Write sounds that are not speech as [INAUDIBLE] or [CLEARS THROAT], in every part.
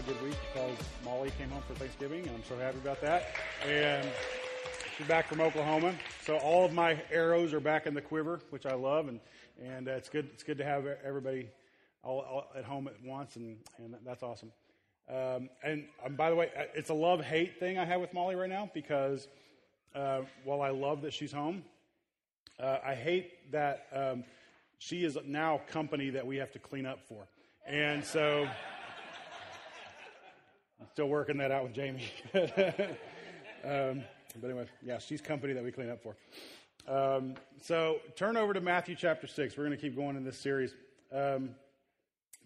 a good week because Molly came home for Thanksgiving, and I'm so happy about that. And she's back from Oklahoma, so all of my arrows are back in the quiver, which I love, and and uh, it's good. It's good to have everybody all, all at home at once, and and that's awesome. Um, and um, by the way, uh, it's a love hate thing I have with Molly right now because uh, while I love that she's home, uh, I hate that um, she is now company that we have to clean up for. And so still working that out with Jamie. [LAUGHS] um, but anyway, yeah, she's company that we clean up for. Um, so turn over to Matthew chapter 6. We're going to keep going in this series. Um,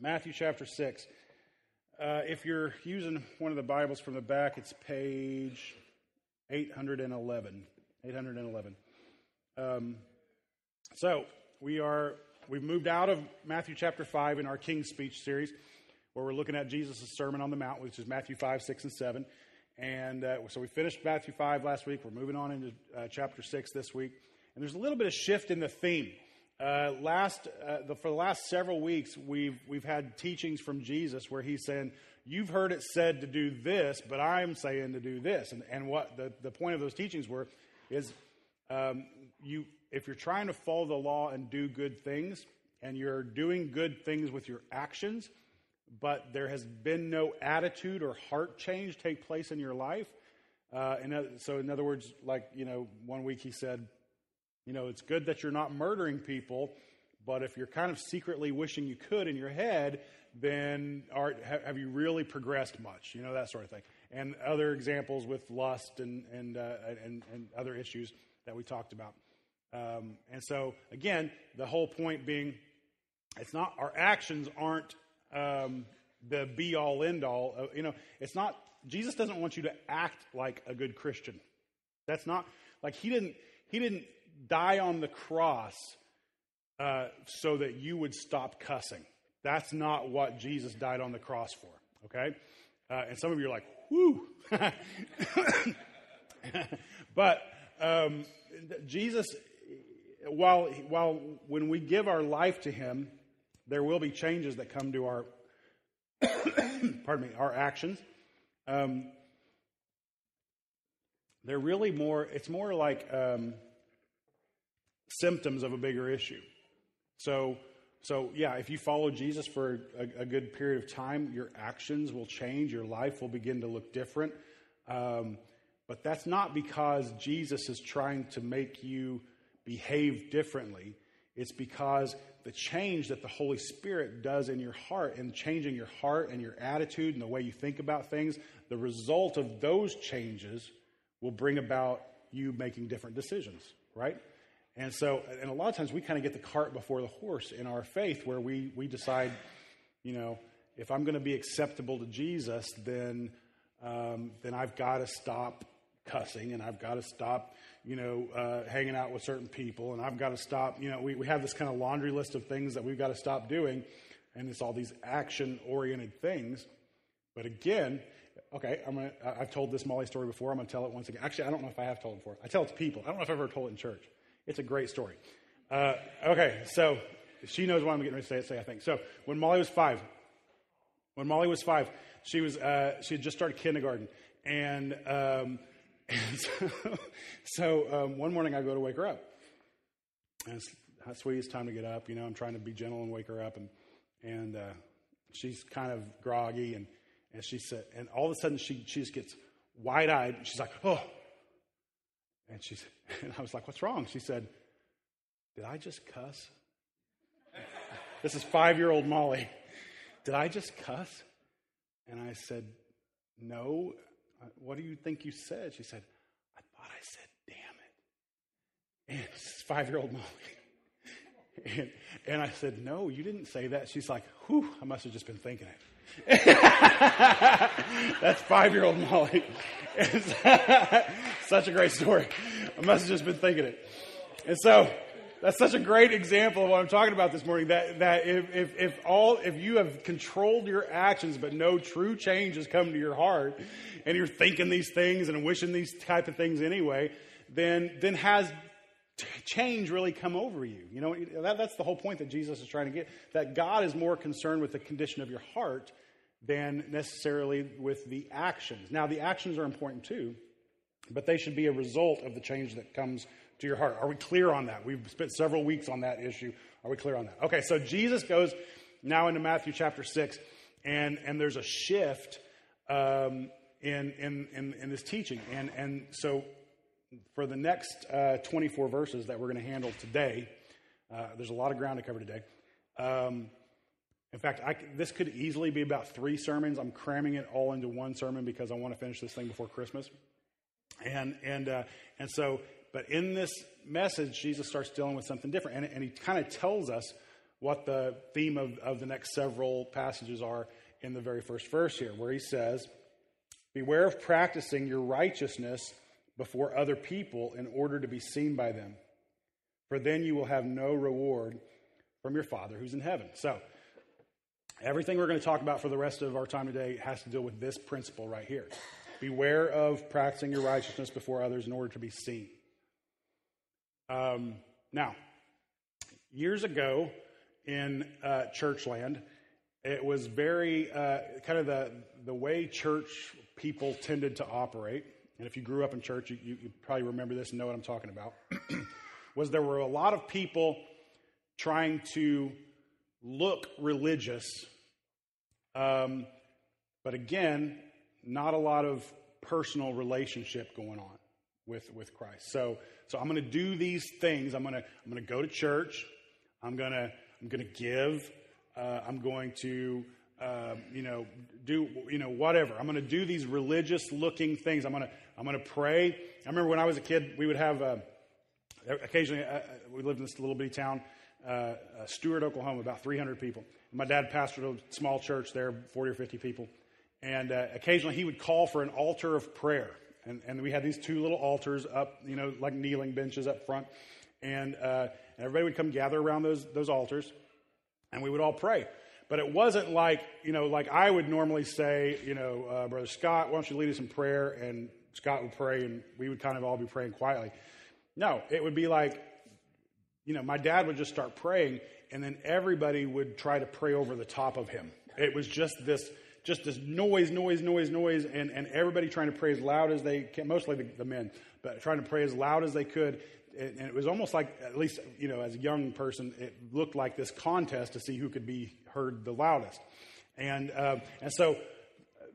Matthew chapter 6. Uh, if you're using one of the Bibles from the back, it's page 811. 811. Um, so we are we've moved out of Matthew chapter 5 in our King's Speech series, where we're looking at Jesus' Sermon on the Mount, which is Matthew 5, 6, and 7. And uh, so we finished Matthew 5 last week. We're moving on into uh, chapter 6 this week. And there's a little bit of shift in the theme. Uh, last, uh, the, for the last several weeks, we've, we've had teachings from Jesus where he's saying, You've heard it said to do this, but I'm saying to do this. And, and what the, the point of those teachings were is um, you, if you're trying to follow the law and do good things, and you're doing good things with your actions, but there has been no attitude or heart change take place in your life. Uh, and so, in other words, like, you know, one week he said, you know, it's good that you're not murdering people, but if you're kind of secretly wishing you could in your head, then are, have you really progressed much? You know, that sort of thing. And other examples with lust and, and, uh, and, and other issues that we talked about. Um, and so, again, the whole point being, it's not our actions aren't um, the be all end all. Uh, you know, it's not. Jesus doesn't want you to act like a good Christian. That's not like he didn't. He didn't die on the cross uh, so that you would stop cussing. That's not what Jesus died on the cross for. Okay, uh, and some of you are like, "Whoo!" [LAUGHS] but um, Jesus while, while when we give our life to Him, there will be changes that come to our, [COUGHS] pardon me, our actions. Um, they're really more, it's more like um, symptoms of a bigger issue. So, so yeah, if you follow Jesus for a, a, good period of time, your actions will change, your life will begin to look different. Um, but that's not because Jesus is trying to make you behave differently. It's because the change that the Holy Spirit does in your heart and changing your heart and your attitude and the way you think about things, the result of those changes will bring about you making different decisions, right? And so, and a lot of times we kind of get the cart before the horse in our faith where we, we decide, you know, if I'm going to be acceptable to Jesus, then, um, then I've got to stop cussing and I've got to stop, you know, uh, hanging out with certain people and I've got to stop, you know, we, we have this kind of laundry list of things that we've got to stop doing. And it's all these action oriented things. But again, okay, I'm gonna, I've told this Molly story before. I'm going to tell it once again. Actually, I don't know if I have told it before. I tell it to people. I don't know if I've ever told it in church. It's a great story. Uh, okay, so she knows what I'm getting ready to say, I think. So when Molly was five, when Molly was five, she was uh, she had just started kindergarten, and um, and [LAUGHS] so, so um, one morning I go to wake her up. And it's, sweetie, it's time to get up. You know, I'm trying to be gentle and wake her up. And, and uh, she's kind of groggy. And, and she said, and all of a sudden she, she just gets wide eyed. She's like, oh. And she's, [LAUGHS] and I was like, what's wrong? She said, did I just cuss? [LAUGHS] this is five year old Molly. Did I just cuss? And I said, no. Uh, what do you think you said? She said, I thought I said, damn it. And five year old Molly. And, and I said, No, you didn't say that. She's like, Whew, I must have just been thinking it. [LAUGHS] That's five year old Molly. [LAUGHS] such a great story. I must have just been thinking it. And so that's such a great example of what I'm talking about this morning. That, that if, if, if all, if you have controlled your actions, but no true change has come to your heart, and you're thinking these things and wishing these type of things anyway, then, then has change really come over you? You know, that, that's the whole point that Jesus is trying to get. That God is more concerned with the condition of your heart than necessarily with the actions. Now, the actions are important too, but they should be a result of the change that comes to your heart. Are we clear on that? We've spent several weeks on that issue. Are we clear on that? Okay, so Jesus goes now into Matthew chapter 6, and, and there's a shift um, in, in, in, in, this teaching. And, and so for the next uh, 24 verses that we're going to handle today, uh, there's a lot of ground to cover today. Um, in fact, I, this could easily be about three sermons. I'm cramming it all into one sermon because I want to finish this thing before Christmas. And, and, uh, and so, but in this message, Jesus starts dealing with something different. And, and he kind of tells us what the theme of, of the next several passages are in the very first verse here, where he says, Beware of practicing your righteousness before other people in order to be seen by them, for then you will have no reward from your Father who's in heaven. So, everything we're going to talk about for the rest of our time today has to deal with this principle right here. Beware of practicing your righteousness before others in order to be seen. Um, now, years ago in uh, Churchland, it was very uh, kind of the, the way church people tended to operate. And if you grew up in church, you, you, you probably remember this and know what I'm talking about. [CLEARS THROAT] was there were a lot of people trying to look religious, um, but again, not a lot of personal relationship going on with, with Christ. So, so I'm going to do these things. I'm going to, I'm going to go to church. I'm going to, I'm going to give. Uh, I'm going to, uh, you know, do, you know, whatever. I'm going to do these religious looking things. I'm going to, I'm going to pray. I remember when I was a kid, we would have, uh, occasionally, uh, we lived in this little bitty town, uh, uh, Stuart, Oklahoma, about 300 people. My dad pastored a small church there, 40 or 50 people. And occasionally he would call for an altar of prayer. And, and we had these two little altars up, you know, like kneeling benches up front. And, uh, and everybody would come gather around those, those altars, and we would all pray. But it wasn't like, you know, like I would normally say, you know, uh, Brother Scott, why don't you lead us in prayer? And Scott would pray, and we would kind of all be praying quietly. No, it would be like, you know, my dad would just start praying, and then everybody would try to pray over the top of him. It was just this just this noise, noise, noise, noise, and, and everybody trying to pray as loud as they can, mostly the, the men, but trying to pray as loud as they could. And, and it was almost like, at least, you know, as a young person, it looked like this contest to see who could be heard the loudest. And, uh, and so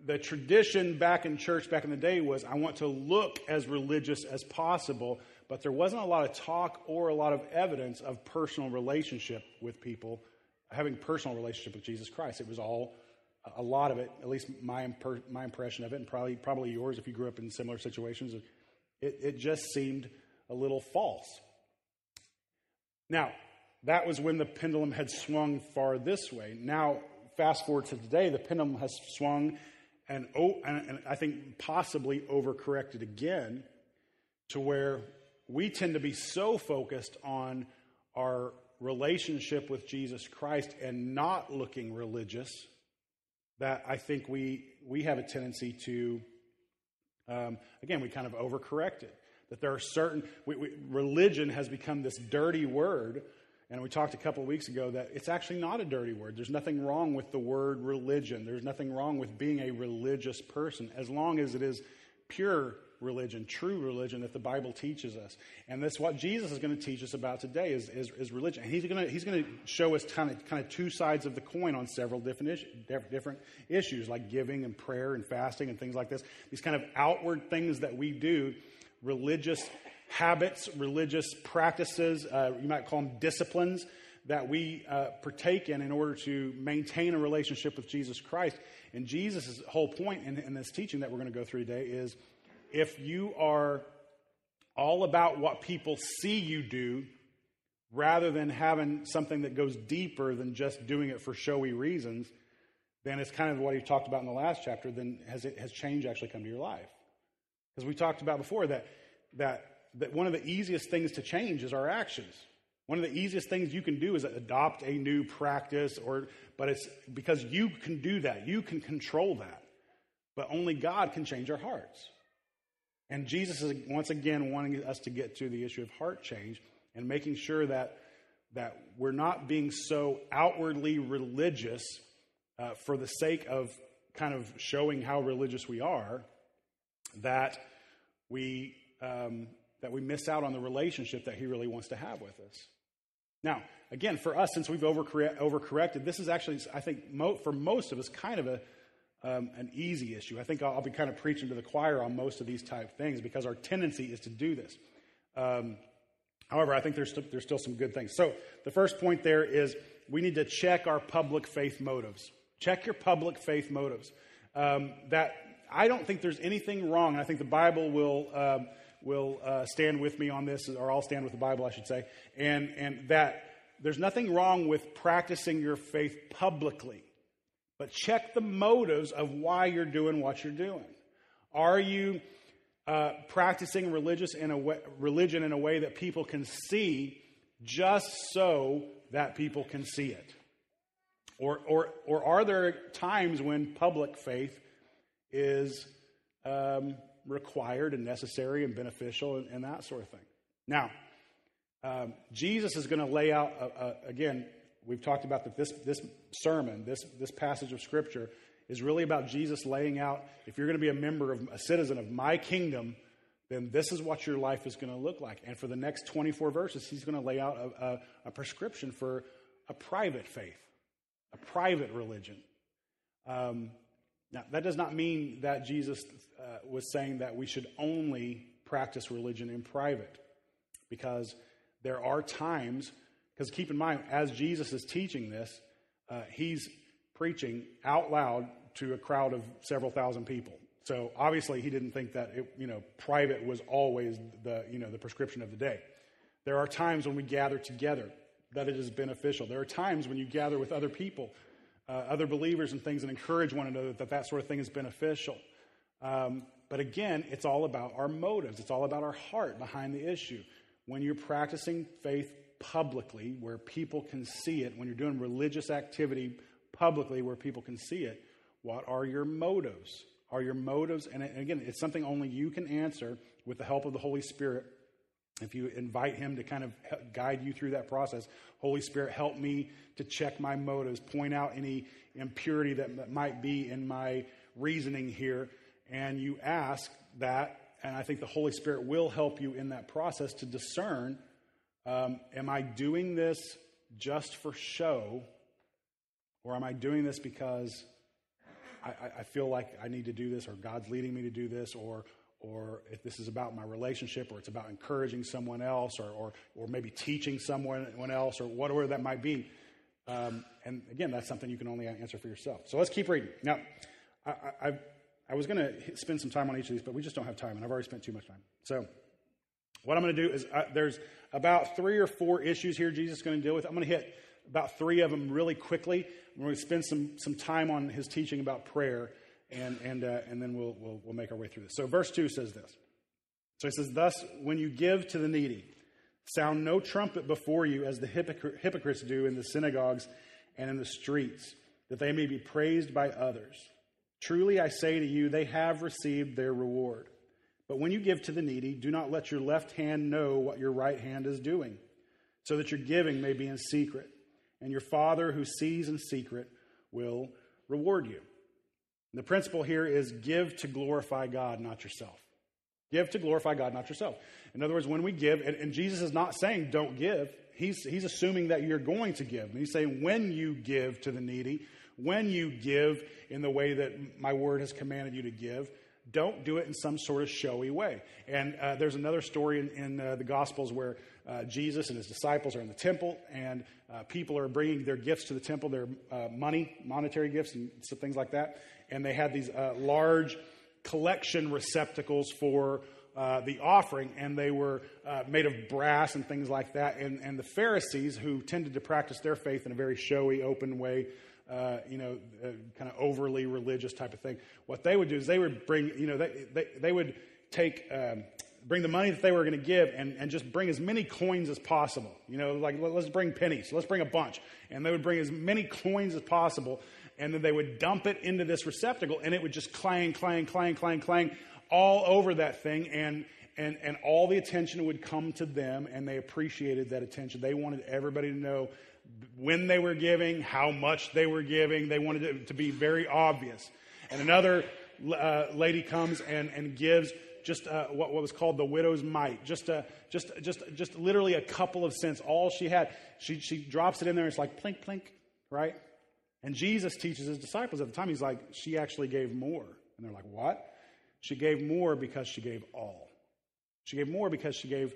the tradition back in church back in the day was I want to look as religious as possible, but there wasn't a lot of talk or a lot of evidence of personal relationship with people, having personal relationship with Jesus Christ. It was all a lot of it, at least my, imper- my impression of it, and probably, probably yours if you grew up in similar situations, it, it just seemed a little false. Now, that was when the pendulum had swung far this way. Now, fast forward to today, the pendulum has swung and, oh, and, and I think possibly overcorrected again to where we tend to be so focused on our relationship with Jesus Christ and not looking religious that I think we, we have a tendency to, um, again, we kind of overcorrect it. That there are certain, we, we, religion has become this dirty word. And we talked a couple of weeks ago that it's actually not a dirty word. There's nothing wrong with the word religion. There's nothing wrong with being a religious person as long as it is pure religion, true religion that the Bible teaches us. And that's what Jesus is going to teach us about today is, is, is religion. And he's going to, he's going to show us kind of, kind of two sides of the coin on several different, different issues like giving and prayer and fasting and things like this. These kind of outward things that we do, religious habits, religious practices, uh, you might call them disciplines that we uh, partake in in order to maintain a relationship with Jesus Christ. And Jesus' whole point in, in this teaching that we're going to go through today is if you are all about what people see you do rather than having something that goes deeper than just doing it for showy reasons, then it's kind of what he talked about in the last chapter. Then has it has change actually come to your life? Because we talked about before that that that one of the easiest things to change is our actions. One of the easiest things you can do is adopt a new practice, or but it's because you can do that. You can control that. But only God can change our hearts. And Jesus is once again wanting us to get to the issue of heart change and making sure that, that we're not being so outwardly religious uh, for the sake of kind of showing how religious we are that we um, that we miss out on the relationship that He really wants to have with us. Now, again, for us, since we've over overcorrected, this is actually, I think, mo- for most of us, kind of a um, an easy issue. I think I'll, I'll, be kind of preaching to the choir on most of these type things because our tendency is to do this. Um, however, I think there's, st- there's still some good things. So the first point there is we need to check our public faith motives. Check your public faith motives. Um, that I don't think there's anything wrong, I think the Bible will um, will uh, stand with me on this, or I'll stand with the Bible, I should say, and and that there's nothing wrong with practicing your faith publicly, but check the motives of why you're doing what you're doing. Are you uh, practicing religious in a way, religion in a way that people can see, just so that people can see it? Or, or, or are there times when public faith is um, required and necessary and beneficial and, and, that sort of thing? Now, um, Jesus is going to lay out, uh, uh, again, we've talked about that this, this sermon, this, this passage of Scripture, is really about Jesus laying out if you're going to be a member of a citizen of my kingdom, then this is what your life is going to look like. And for the next 24 verses, he's going to lay out a, a, a prescription for a private faith a private religion. Um, now, that does not mean that Jesus uh, was saying that we should only practice religion in private, because there are times, because keep in mind, as Jesus is teaching this, uh, he's preaching out loud to a crowd of several thousand people. So obviously, he didn't think that it, you know private was always the you know the prescription of the day. There are times when we gather together that it is beneficial. There are times when you gather with other people, uh, other believers and things, and encourage one another that that sort of thing is beneficial. Um, but again, it's all about our motives. It's all about our heart behind the issue. When you're practicing faith publicly, where people can see it, when you're doing religious activity publicly, where people can see it, what are your motives? Are your motives, and again, it's something only you can answer with the help of the Holy Spirit if you invite him to kind of guide you through that process, Holy Spirit, help me to check my motives, point out any impurity that might be in my reasoning here. And you ask that, and I think the Holy Spirit will help you in that process to discern um, am I doing this just for show, or am I doing this because I, I feel like I need to do this, or God's leading me to do this, or or if this is about my relationship, or it's about encouraging someone else, or, or, or maybe teaching someone else, or whatever that might be. Um, and again, that's something you can only answer for yourself. So let's keep reading. Now, I, I, I was going to spend some time on each of these, but we just don't have time, and I've already spent too much time. So, what I'm going to do is uh, there's about three or four issues here Jesus is going to deal with. I'm going to hit about three of them really quickly. We're going to spend some, some time on his teaching about prayer and, and, uh, and then we'll, we'll, we'll make our way through this. So, verse 2 says this. So he says, Thus, when you give to the needy, sound no trumpet before you as the hypocrites do in the synagogues and in the streets, that they may be praised by others. Truly, I say to you, they have received their reward. But when you give to the needy, do not let your left hand know what your right hand is doing, so that your giving may be in secret. And your Father who sees in secret will reward you. The principle here is give to glorify God, not yourself. Give to glorify God, not yourself. In other words, when we give, and, and, Jesus is not saying don't give, he's, he's assuming that you're going to give. And he's saying when you give to the needy, when you give in the way that my word has commanded you to give, don't do it in some sort of showy way. And uh, there's another story in, in uh, the Gospels where uh, Jesus and his disciples are in the temple, and uh, people are bringing their gifts to the temple, their uh, money, monetary gifts, and things like that and they had these uh, large collection receptacles for uh, the offering, and they were uh, made of brass and things like that. And, and the Pharisees, who tended to practice their faith in a very showy, open way, uh, you know, kind of overly religious type of thing, what they would do is they would bring, you know, they, they, they would take. Um, bring the money that they were going to give and, and just bring as many coins as possible. You know, like let's bring pennies, let's bring a bunch. And they would bring as many coins as possible and then they would dump it into this receptacle, and it would just clang, clang, clang, clang, clang all over that thing, and and and all the attention would come to them, and they appreciated that attention. They wanted everybody to know when they were giving, how much they were giving. They wanted it to be very obvious. And another uh, lady comes and, and gives just uh, what, what was called the widow's mite, just, uh, just, just, just literally a couple of cents, all she had. She, she drops it in there, and it's like plink, plink, right? And Jesus teaches his disciples at the time, he's like, she actually gave more. And they're like, what? She gave more because she gave all. She gave more because she gave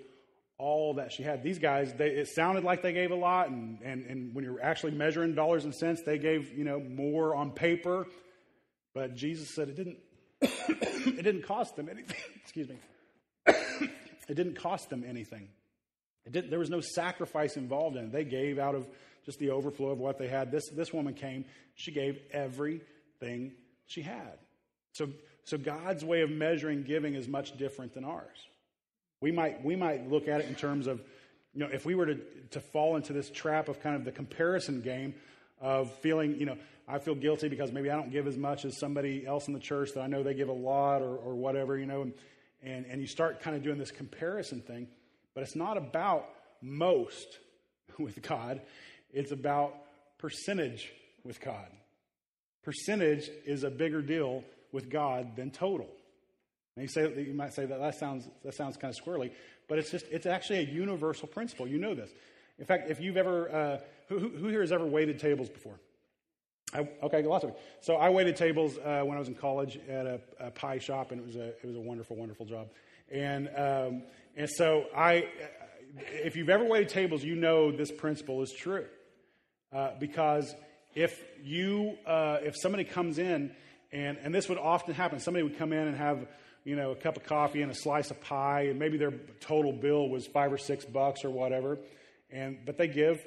all that she had. These guys, they, it sounded like they gave a lot, and, and, and when you're actually measuring dollars and cents, they gave you know more on paper. But Jesus said it didn't. [COUGHS] [COUGHS] [COUGHS] it didn't cost them anything. Excuse me. it didn't cost them anything. There was no sacrifice involved in it. They gave out of just the overflow of what they had. This, this woman came, she gave everything she had. So, so God's way of measuring giving is much different than ours. We might, we might look at it in terms of, you know, if we were to, to fall into this trap of kind of the comparison game of feeling, you know, I feel guilty because maybe I don't give as much as somebody else in the church that I know they give a lot or, or whatever, you know, and, and, and you start kind of doing this comparison thing. But it's not about most [LAUGHS] with God, it's about percentage with God. Percentage is a bigger deal with God than total. And you, say, you might say that that sounds, that sounds kind of squirrely, but it's just it's actually a universal principle. You know this. In fact, if you've ever, uh, who, who here has ever waited tables before? I, okay, lots of you. So I waited tables uh, when I was in college at a, a, pie shop, and it was a it was a wonderful, wonderful job. And um, and so I, if you've ever waited tables, you know this principle is true, uh, because if you uh, if somebody comes in and and this would often happen, somebody would come in and have you know a cup of coffee and a slice of pie, and maybe their total bill was five or six bucks or whatever, and but they give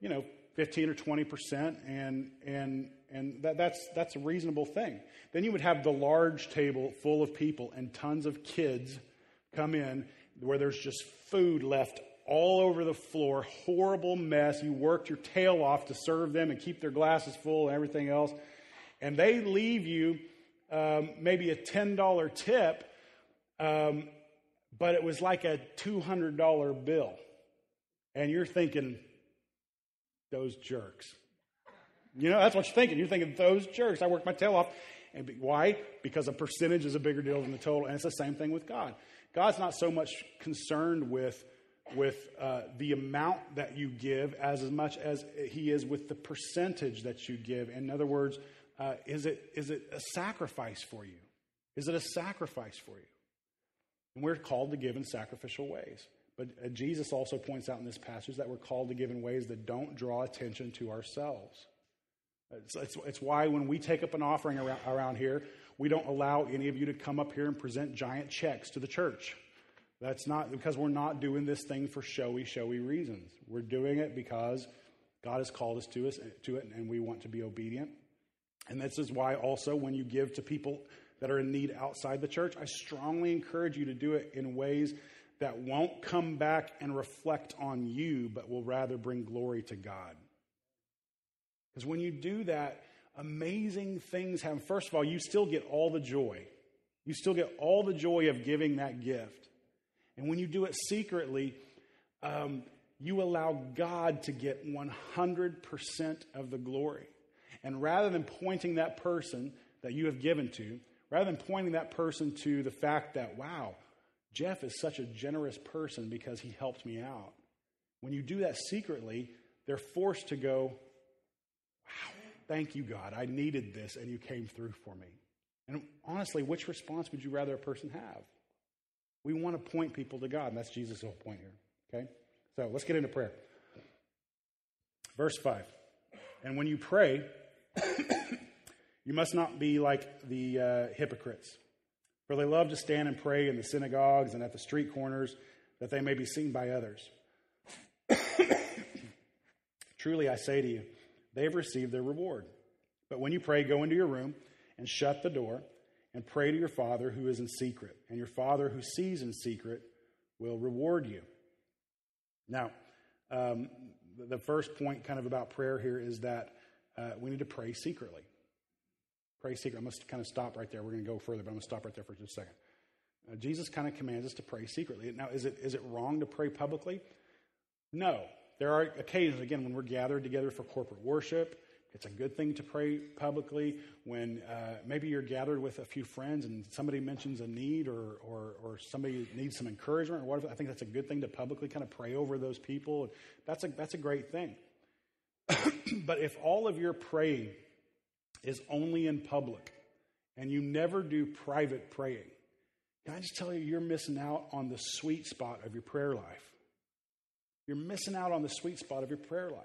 you know 15 or 20 percent, and and and that, that's that's a reasonable thing. Then you would have the large table full of people and tons of kids come in where there's just food left all over the floor, horrible mess. You worked your tail off to serve them and keep their glasses full and everything else, and they leave you um, maybe a ten dollar tip, um, but it was like a two hundred dollar bill, and you're thinking those jerks. You know, that's what you're thinking. You're thinking, those jerks, I worked my tail off. And why? Because a percentage is a bigger deal than the total. And it's the same thing with God. God's not so much concerned with, with uh, the amount that you give as, as much as he is with the percentage that you give. In other words, uh, is, it, is it a sacrifice for you? Is it a sacrifice for you? And we're called to give in sacrificial ways. But uh, Jesus also points out in this passage that we're called to give in ways that don't draw attention to ourselves. It's, it's, it's, why when we take up an offering around, around here, we don't allow any of you to come up here and present giant checks to the church. That's not because we're not doing this thing for showy, showy reasons. We're doing it because God has called us to, us to it and we want to be obedient. And this is why also when you give to people that are in need outside the church, I strongly encourage you to do it in ways that won't come back and reflect on you, but will rather bring glory to God. Because when you do that, amazing things happen. First of all, you still get all the joy. You still get all the joy of giving that gift. And when you do it secretly, um, you allow God to get 100% of the glory. And rather than pointing that person that you have given to, rather than pointing that person to the fact that, wow, Jeff is such a generous person because he helped me out, when you do that secretly, they're forced to go, Wow, thank you, God. I needed this and you came through for me. And honestly, which response would you rather a person have? We want to point people to God, and that's Jesus' whole point here. Okay? So let's get into prayer. Verse 5. And when you pray, [COUGHS] you must not be like the uh, hypocrites, for they love to stand and pray in the synagogues and at the street corners that they may be seen by others. [COUGHS] Truly, I say to you, they've received their reward. But when you pray, go into your room and shut the door and pray to your Father who is in secret. And your Father who sees in secret will reward you. Now, um, the first point kind of about prayer here is that uh, we need to pray secretly. Pray secret. I must kind of stop right there. We're going to go further, but I'm going to stop right there for just a second. Uh, Jesus kind of commands us to pray secretly. Now, is it, is it wrong to pray publicly? No. There are occasions, again, when we're gathered together for corporate worship, It's a good thing to pray publicly when uh, maybe you're gathered with a few friends and somebody mentions a need or, or, or somebody needs some encouragement or whatever. I think that's a good thing to publicly kind of pray over those people. That's a, that's a great thing. [CLEARS THROAT] but if all of your praying is only in public and you never do private praying, can I just tell you, you're missing out on the sweet spot of your prayer life. You're missing out on the sweet spot of your prayer life.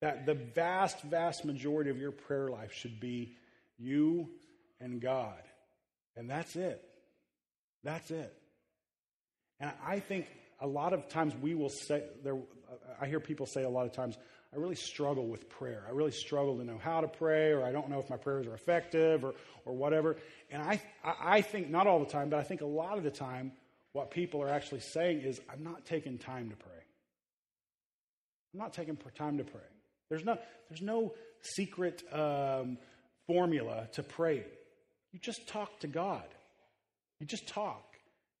That the vast, vast majority of your prayer life should be you and God. And that's it. That's it. And I think a lot of times we will say, there, I hear people say a lot of times, I really struggle with prayer. I really struggle to know how to pray, or I don't know if my prayers are effective, or, or whatever. And I, I think, not all the time, but I think a lot of the time, what people are actually saying is, I'm not taking time to pray. I'm not taking time to pray. There's no, there's no secret um, formula to pray. You just talk to God. You just talk.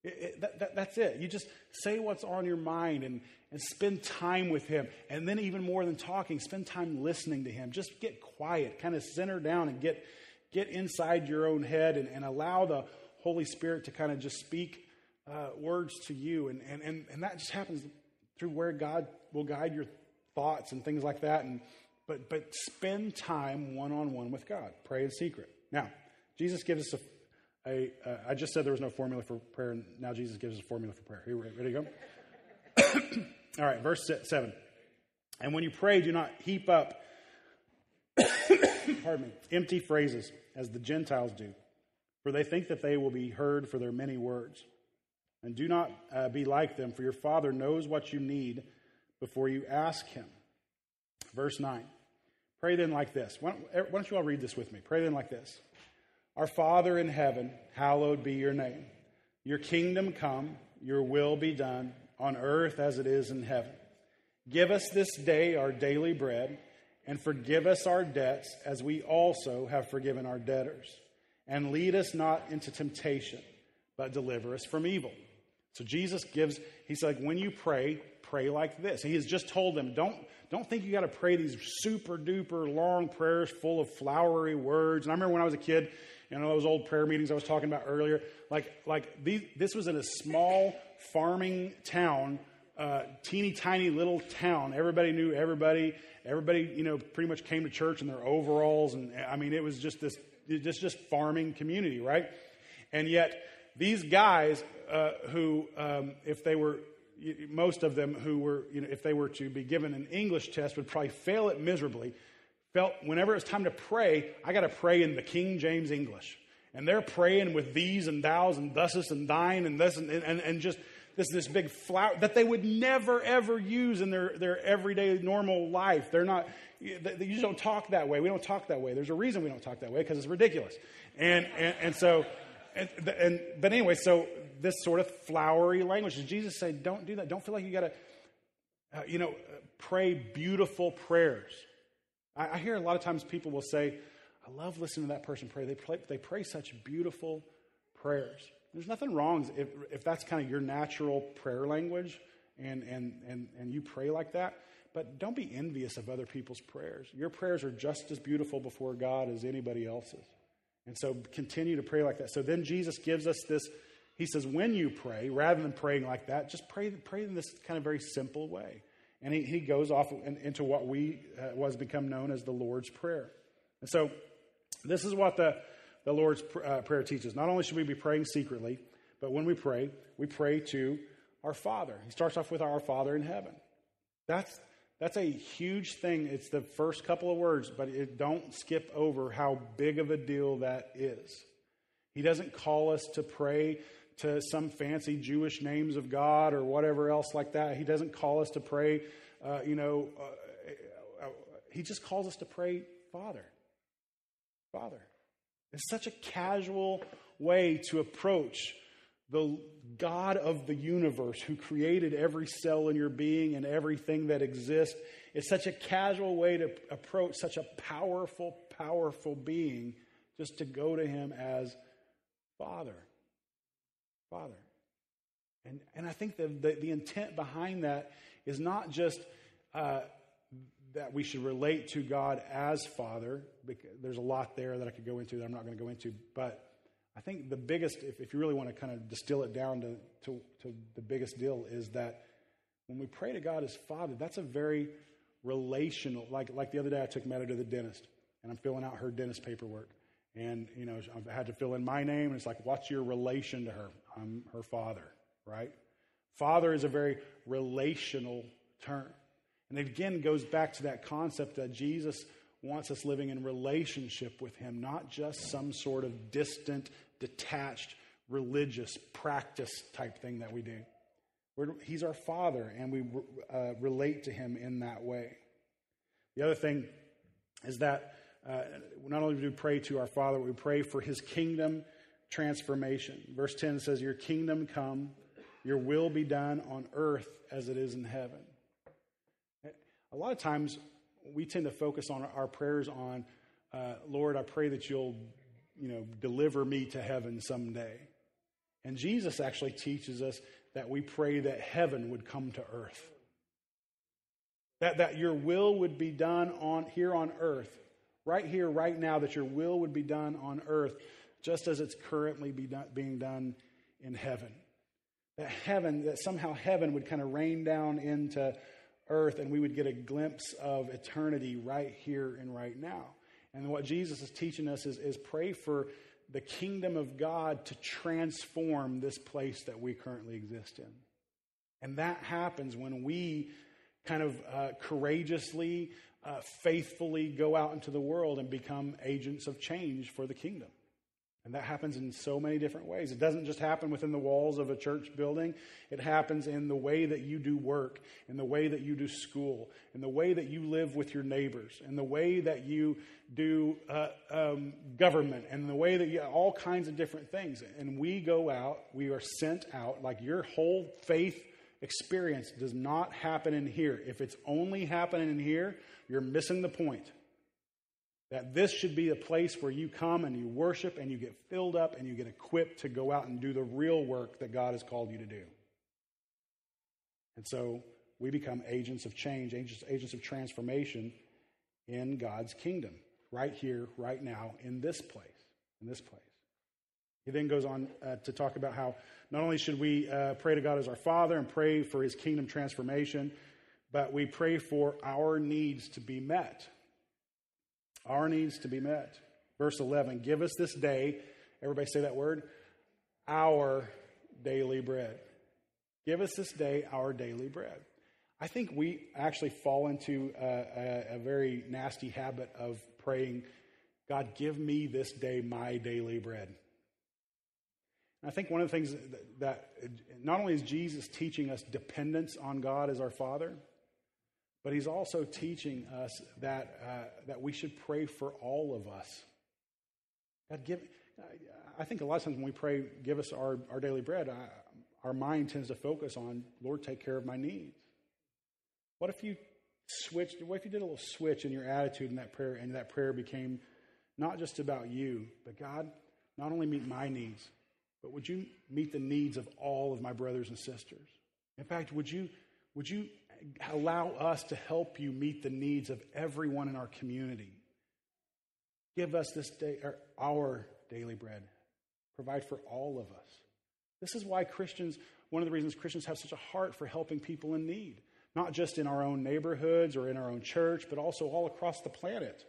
It, it, that, that, that's it. You just say what's on your mind and, and spend time with Him. And then, even more than talking, spend time listening to Him. Just get quiet, kind of center down and get, get inside your own head and, and allow the Holy Spirit to kind of just speak uh, words to you. And, and, and, and that just happens through where God will guide your thoughts and things like that. And, but, but spend time one on one with God. Pray in secret. Now, Jesus gives us a, a uh, I just said there was no formula for prayer, and now Jesus gives us a formula for prayer. Here, ready to go? [COUGHS] All right, verse 7. And when you pray, do not heap up, [COUGHS] pardon me, empty phrases as the Gentiles do, for they think that they will be heard for their many words. And do not uh, be like them, for your Father knows what you need before you ask him. Verse 9. Pray then like this. Why don't, why don't you all read this with me? Pray then like this Our Father in heaven, hallowed be your name. Your kingdom come, your will be done, on earth as it is in heaven. Give us this day our daily bread, and forgive us our debts as we also have forgiven our debtors. And lead us not into temptation, but deliver us from evil. So Jesus gives, he's like, when you pray, pray like this. He has just told them, don't, don't think you got to pray these super duper long prayers full of flowery words. And I remember when I was a kid, you know, those old prayer meetings I was talking about earlier, like, like these, this was in a small farming town, uh, teeny tiny little town. Everybody knew everybody. Everybody, you know, pretty much came to church in their overalls. And I mean, it was just this, just, just farming community, right? And yet, these guys uh, who, um, if they were most of them who were, you know, if they were to be given an English test, would probably fail it miserably. Felt whenever it's time to pray, I got to pray in the King James English. And they're praying with these and thous and thuses and thine and this and, and, and just this, this big flower that they would never ever use in their, their everyday normal life. They're not, you just don't talk that way. We don't talk that way. There's a reason we don't talk that way because it's ridiculous. And, and, and so, and, and, but anyway, so this sort of flowery language. Does Jesus said, don't do that? Don't feel like you got to, uh, you know, pray beautiful prayers. I, I, hear a lot of times people will say, I love listening to that person pray. They pray, they pray such beautiful prayers. There's nothing wrong if, if that's kind of your natural prayer language and, and, and, and you pray like that. But don't be envious of other people's prayers. Your prayers are just as beautiful before God as anybody else's. And so continue to pray like that. So then Jesus gives us this he says, when you pray, rather than praying like that, just pray, pray in this kind of very simple way. And he, he goes off in, into what we uh, was become known as the Lord's Prayer. And so this is what the, the Lord's pr- uh, Prayer teaches. Not only should we be praying secretly, but when we pray, we pray to our Father. He starts off with our Father in heaven. That's, that's a huge thing. It's the first couple of words, but it, don't skip over how big of a deal that is. He doesn't call us to pray to some fancy Jewish names of God or whatever else like that. He doesn't call us to pray, uh, you know, uh, uh, he just calls us to pray, Father. Father. It's such a casual way to approach the God of the universe who created every cell in your being and everything that exists. It's such a casual way to approach such a powerful, powerful being just to go to him as Father. Father. And, and I think the, the, the intent behind that is not just uh, that we should relate to God as Father. There's a lot there that I could go into that I'm not going to go into, but I think the biggest, if, if you really want to kind of distill it down to, to, to the biggest deal, is that when we pray to God as Father, that's a very relational. Like like the other day, I took Meta to the dentist, and I'm filling out her dentist paperwork, and you know I've had to fill in my name, and it's like, what's your relation to her? I'm her father, right? Father is a very relational term. And it again goes back to that concept that Jesus wants us living in relationship with Him, not just some sort of distant, detached, religious practice type thing that we do. We're, he's our Father, and we uh, relate to Him in that way. The other thing is that uh, not only do we pray to our Father, we pray for His kingdom transformation. Verse 10 says, Your kingdom come, your will be done on earth as it is in heaven. A lot of times we tend to focus on our prayers on, uh, Lord, I pray that you'll, you know, deliver me to heaven someday. And Jesus actually teaches us that we pray that heaven would come to earth. That, that your will would be done on here on earth, right here, right now, that your will would be done on earth, just as it's currently be done, being done in heaven. That heaven, that somehow heaven would kind of rain down into earth and we would get a glimpse of eternity right here and right now. And what Jesus is teaching us is, is pray for the kingdom of God to transform this place that we currently exist in. And that happens when we kind of uh, courageously, uh, faithfully go out into the world and become agents of change for the kingdom. And that happens in so many different ways. It doesn't just happen within the walls of a church building. It happens in the way that you do work, in the way that you do school, in the way that you live with your neighbors, in the way that you do uh, um, government, and the way that you, all kinds of different things. And we go out, we are sent out, like your whole faith experience does not happen in here. If it's only happening in here, you're missing the point. That this should be a place where you come and you worship and you get filled up and you get equipped to go out and do the real work that God has called you to do. And so we become agents of change, agents, agents of transformation in God's kingdom, right here, right now, in this place. In this place. He then goes on uh, to talk about how not only should we uh, pray to God as our Father and pray for his kingdom transformation, but we pray for our needs to be met. Our needs to be met. Verse 11 Give us this day, everybody say that word, our daily bread. Give us this day our daily bread. I think we actually fall into a, a, a very nasty habit of praying, God, give me this day my daily bread. And I think one of the things that, that not only is Jesus teaching us dependence on God as our Father, but he's also teaching us that, uh, that we should pray for all of us. God, give, I think a lot of times when we pray, give us our, our daily bread, I, our mind tends to focus on, Lord, take care of my needs. What if you switched, what if you did a little switch in your attitude in that prayer, and that prayer became not just about you, but God, not only meet my needs, but would you meet the needs of all of my brothers and sisters? In fact, would you, would you allow us to help you meet the needs of everyone in our community. Give us this day our daily bread. Provide for all of us. This is why Christians, one of the reasons Christians have such a heart for helping people in need, not just in our own neighborhoods or in our own church, but also all across the planet.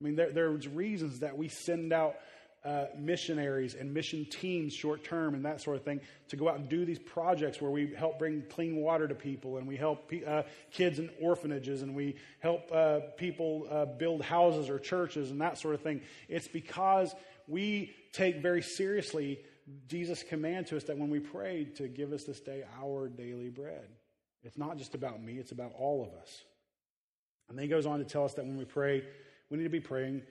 I mean, there, there's reasons that we send out uh, missionaries and mission teams short term and that sort of thing to go out and do these projects where we help bring clean water to people and we help pe- uh, kids in orphanages and we help uh, people uh, build houses or churches and that sort of thing. It's because we take very seriously Jesus' command to us that when we pray to give us this day our daily bread. It's not just about me, it's about all of us. And then he goes on to tell us that when we pray, we need to be praying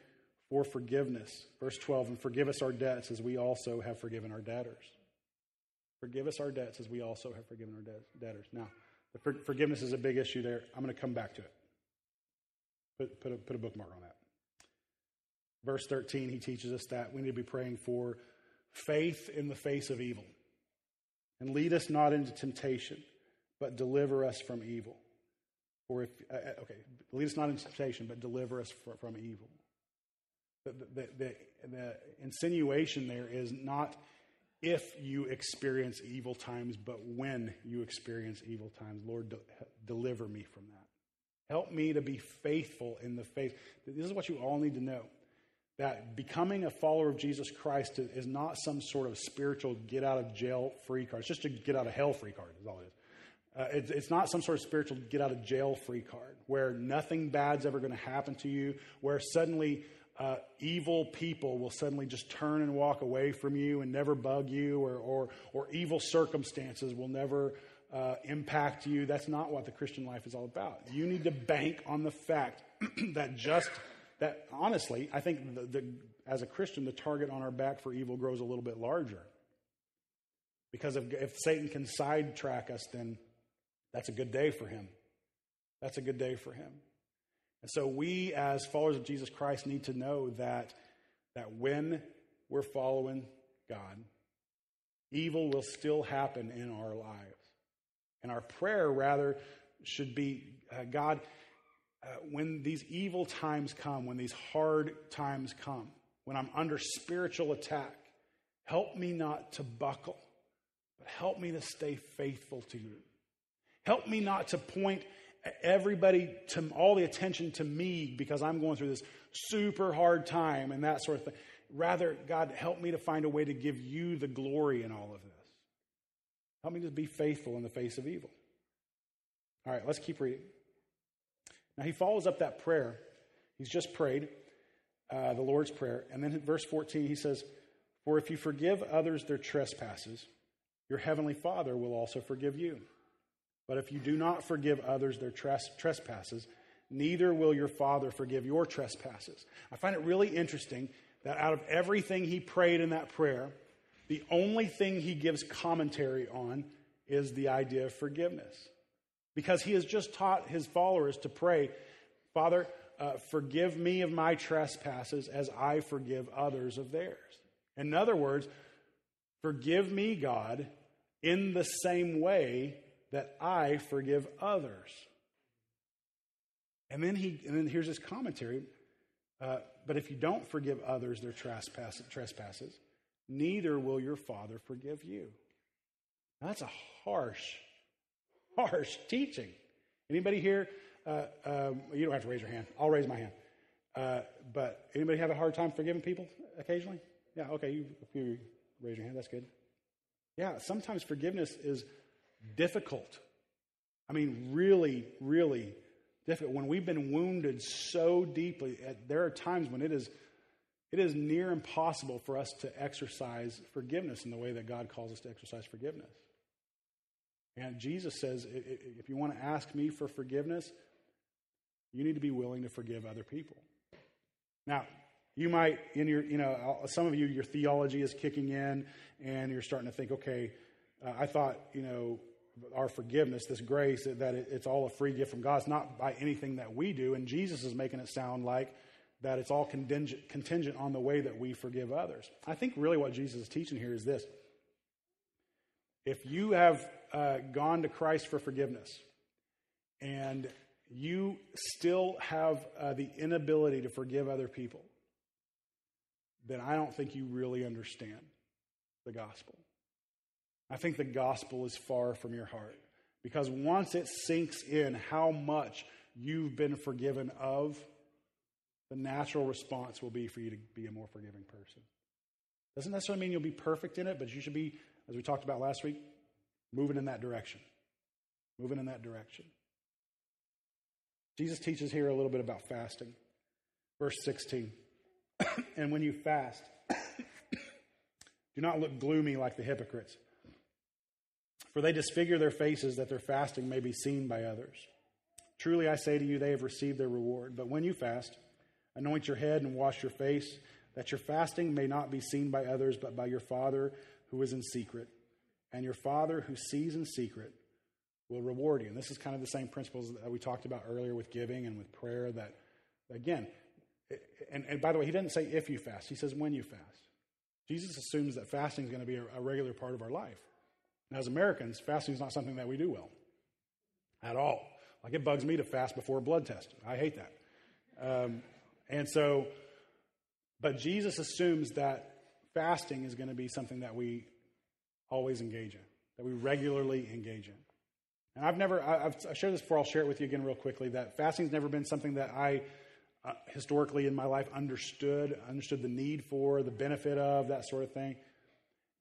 for forgiveness. Verse 12, and forgive us our debts as we also have forgiven our debtors. Forgive us our debts as we also have forgiven our debtors. Now, the for- forgiveness is a big issue there. I'm going to come back to it. Put, put, a, put a bookmark on that. Verse 13, he teaches us that we need to be praying for faith in the face of evil. And lead us not into temptation, but deliver us from evil. Or if, uh, uh, okay, lead us not into temptation, but deliver us from evil. The, the, the, the, insinuation there is not if you experience evil times, but when you experience evil times. Lord, de- deliver me from that. Help me to be faithful in the faith. This is what you all need to know that becoming a follower of Jesus Christ is not some sort of spiritual get out of jail free card. It's just a get out of hell free card, is all it is. Uh, it's, it's, not some sort of spiritual get out of jail free card where nothing bad's ever going to happen to you, where suddenly uh, evil people will suddenly just turn and walk away from you and never bug you, or, or, or evil circumstances will never uh, impact you. That's not what the Christian life is all about. You need to bank on the fact [CLEARS THROAT] that just that, honestly, I think the, the, as a Christian, the target on our back for evil grows a little bit larger. Because if, if Satan can sidetrack us, then that's a good day for him. That's a good day for him. And so we, as followers of Jesus Christ, need to know that, that when we're following God, evil will still happen in our lives. And our prayer, rather, should be uh, God, uh, when these evil times come, when these hard times come, when I'm under spiritual attack, help me not to buckle, but help me to stay faithful to you. Help me not to point everybody to all the attention to me because I'm going through this super hard time and that sort of thing. Rather, God, help me to find a way to give you the glory in all of this. Help me to be faithful in the face of evil. All right, let's keep reading. Now, he follows up that prayer. He's just prayed uh, the Lord's Prayer. And then in verse 14, he says, For if you forgive others their trespasses, your heavenly Father will also forgive you. But if you do not forgive others their trespasses, neither will your Father forgive your trespasses. I find it really interesting that out of everything he prayed in that prayer, the only thing he gives commentary on is the idea of forgiveness. Because he has just taught his followers to pray, Father, uh, forgive me of my trespasses as I forgive others of theirs. In other words, forgive me, God, in the same way that I forgive others. And then he, and then here's his commentary. Uh, but if you don't forgive others their trespass, trespasses, neither will your Father forgive you. Now, that's a harsh, harsh teaching. Anybody here? Uh, um, you don't have to raise your hand. I'll raise my hand. Uh, but anybody have a hard time forgiving people occasionally? Yeah. Okay. You, you raise your hand. That's good. Yeah. Sometimes forgiveness is difficult. I mean, really, really difficult. When we've been wounded so deeply, there are times when it is, it is near impossible for us to exercise forgiveness in the way that God calls us to exercise forgiveness. And Jesus says, if you want to ask me for forgiveness, you need to be willing to forgive other people. Now, you might, in your, you know, some of you, your theology is kicking in and you're starting to think, okay, uh, I thought, you know, our forgiveness, this grace, that it's all a free gift from God. It's not by anything that we do. And Jesus is making it sound like that it's all contingent, on the way that we forgive others. I think really what Jesus is teaching here is this. If you have uh, gone to Christ for forgiveness and you still have uh, the inability to forgive other people, then I don't think you really understand the gospel. I think the gospel is far from your heart. Because once it sinks in how much you've been forgiven of, the natural response will be for you to be a more forgiving person. Doesn't necessarily mean you'll be perfect in it, but you should be, as we talked about last week, moving in that direction. Moving in that direction. Jesus teaches here a little bit about fasting. Verse 16. [COUGHS] and when you fast, [COUGHS] do not look gloomy like the hypocrites for they disfigure their faces that their fasting may be seen by others. Truly I say to you, they have received their reward. But when you fast, anoint your head and wash your face, that your fasting may not be seen by others, but by your Father who is in secret. And your Father who sees in secret will reward you. And this is kind of the same principles that we talked about earlier with giving and with prayer. That, again, and, and by the way, he doesn't say if you fast, he says when you fast. Jesus assumes that fasting is going to be a, a regular part of our life. And as Americans, fasting is not something that we do well at all. Like it bugs me to fast before a blood test. I hate that. Um, and so, but Jesus assumes that fasting is going to be something that we always engage in, that we regularly engage in. And I've never, I've, I've shared this before, I'll share it with you again real quickly, that fasting's never been something that I uh, historically in my life understood, understood the need for, the benefit of, that sort of thing,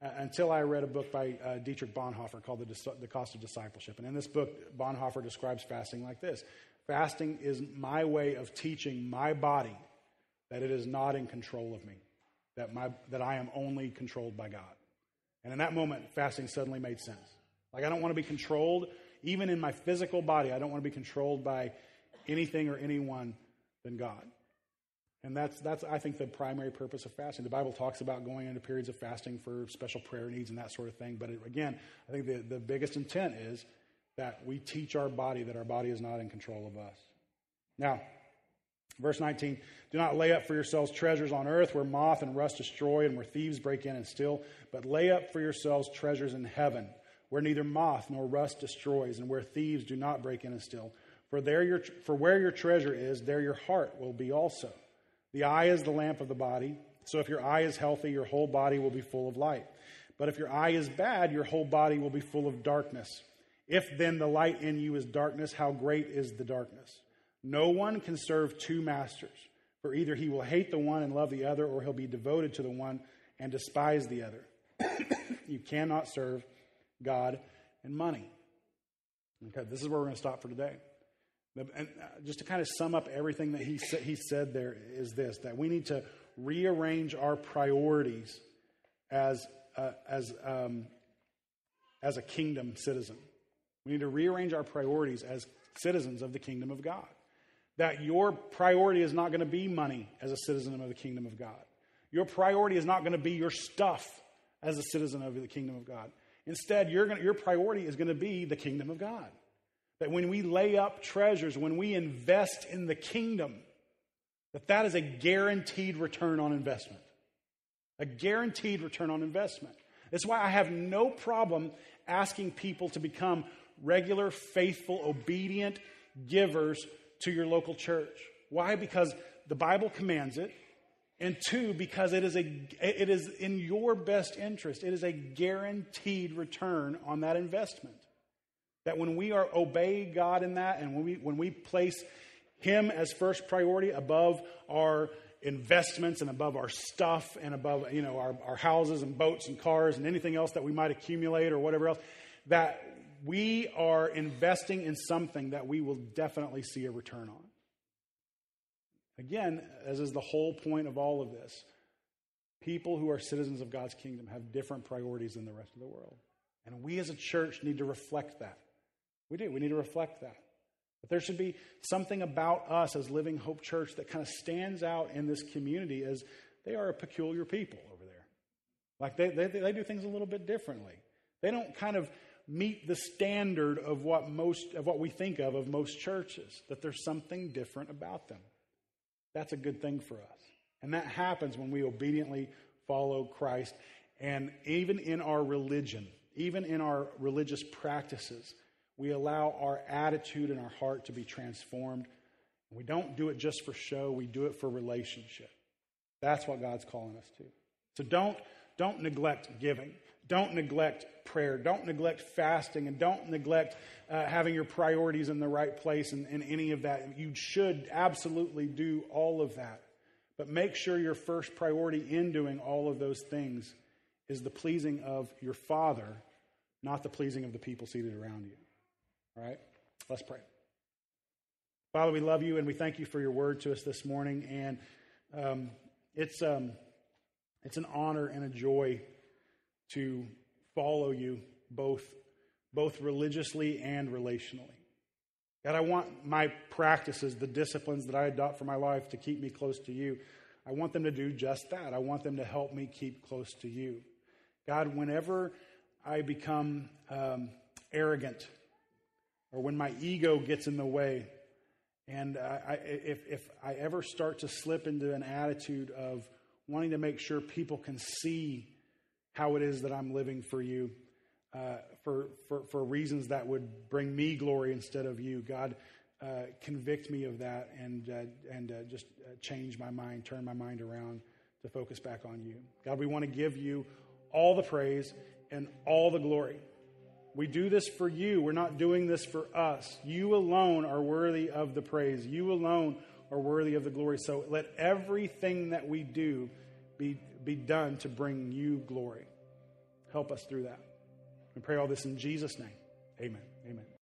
until I read a book by uh, Dietrich Bonhoeffer called the, the Cost of Discipleship. And in this book, Bonhoeffer describes fasting like this Fasting is my way of teaching my body that it is not in control of me, that, my, that I am only controlled by God. And in that moment, fasting suddenly made sense. Like, I don't want to be controlled, even in my physical body, I don't want to be controlled by anything or anyone than God. And that's, that's, I think, the primary purpose of fasting. The Bible talks about going into periods of fasting for special prayer needs and that sort of thing. But it, again, I think the, the biggest intent is that we teach our body that our body is not in control of us. Now, verse 19 Do not lay up for yourselves treasures on earth where moth and rust destroy and where thieves break in and steal, but lay up for yourselves treasures in heaven where neither moth nor rust destroys and where thieves do not break in and steal. For, there your, for where your treasure is, there your heart will be also. The eye is the lamp of the body. So if your eye is healthy, your whole body will be full of light. But if your eye is bad, your whole body will be full of darkness. If then the light in you is darkness, how great is the darkness? No one can serve two masters, for either he will hate the one and love the other, or he'll be devoted to the one and despise the other. [COUGHS] you cannot serve God and money. Okay, this is where we're going to stop for today. And uh, just to kind of sum up everything that he, sa- he said there is this that we need to rearrange our priorities as, uh, as, um, as a kingdom citizen. We need to rearrange our priorities as citizens of the kingdom of God. That your priority is not going to be money as a citizen of the kingdom of God. Your priority is not going to be your stuff as a citizen of the kingdom of God. Instead, gonna, your priority is going to be the kingdom of God. That when we lay up treasures, when we invest in the kingdom, that that is a guaranteed return on investment. A guaranteed return on investment. That's why I have no problem asking people to become regular, faithful, obedient givers to your local church. Why? Because the Bible commands it. And two, because it is, a, it is in your best interest. It is a guaranteed return on that investment. That when we are obey God in that and when we, when we place Him as first priority above our investments and above our stuff and above you know our, our houses and boats and cars and anything else that we might accumulate or whatever else, that we are investing in something that we will definitely see a return on. Again, as is the whole point of all of this, people who are citizens of God's kingdom have different priorities than the rest of the world. And we as a church need to reflect that. We do. We need to reflect that. But there should be something about us as Living Hope Church that kind of stands out in this community as they are a peculiar people over there. Like they, they, they do things a little bit differently. They don't kind of meet the standard of what most of what we think of of most churches, that there's something different about them. That's a good thing for us. And that happens when we obediently follow Christ. And even in our religion, even in our religious practices, we allow our attitude and our heart to be transformed. We don't do it just for show, we do it for relationship. That's what God's calling us to. So don't, don't neglect giving. Don't neglect prayer. Don't neglect fasting. And don't neglect uh, having your priorities in the right place and, and any of that. You should absolutely do all of that. But make sure your first priority in doing all of those things is the pleasing of your Father, not the pleasing of the people seated around you. All right? Let's pray. Father, we love you and we thank you for your word to us this morning. And um, it's, um, it's an honor and a joy to follow you both, both religiously and relationally. God, I want my practices, the disciplines that I adopt for my life to keep me close to you. I want them to do just that. I want them to help me keep close to you. God, whenever I become um, arrogant or when my ego gets in the way. And I, if, if I ever start to slip into an attitude of wanting to make sure people can see how it is that I'm living for you, uh, for, for, for reasons that would bring me glory instead of you. God, uh, convict me of that and, uh, and uh, just uh, change my mind, turn my mind around to focus back on you. God, we want to give you all the praise and all the glory. We do this for you. We're not doing this for us. You alone are worthy of the praise. You alone are worthy of the glory. So let everything that we do be, be done to bring you glory. Help us through that. We pray all this in Jesus' name. Amen. Amen.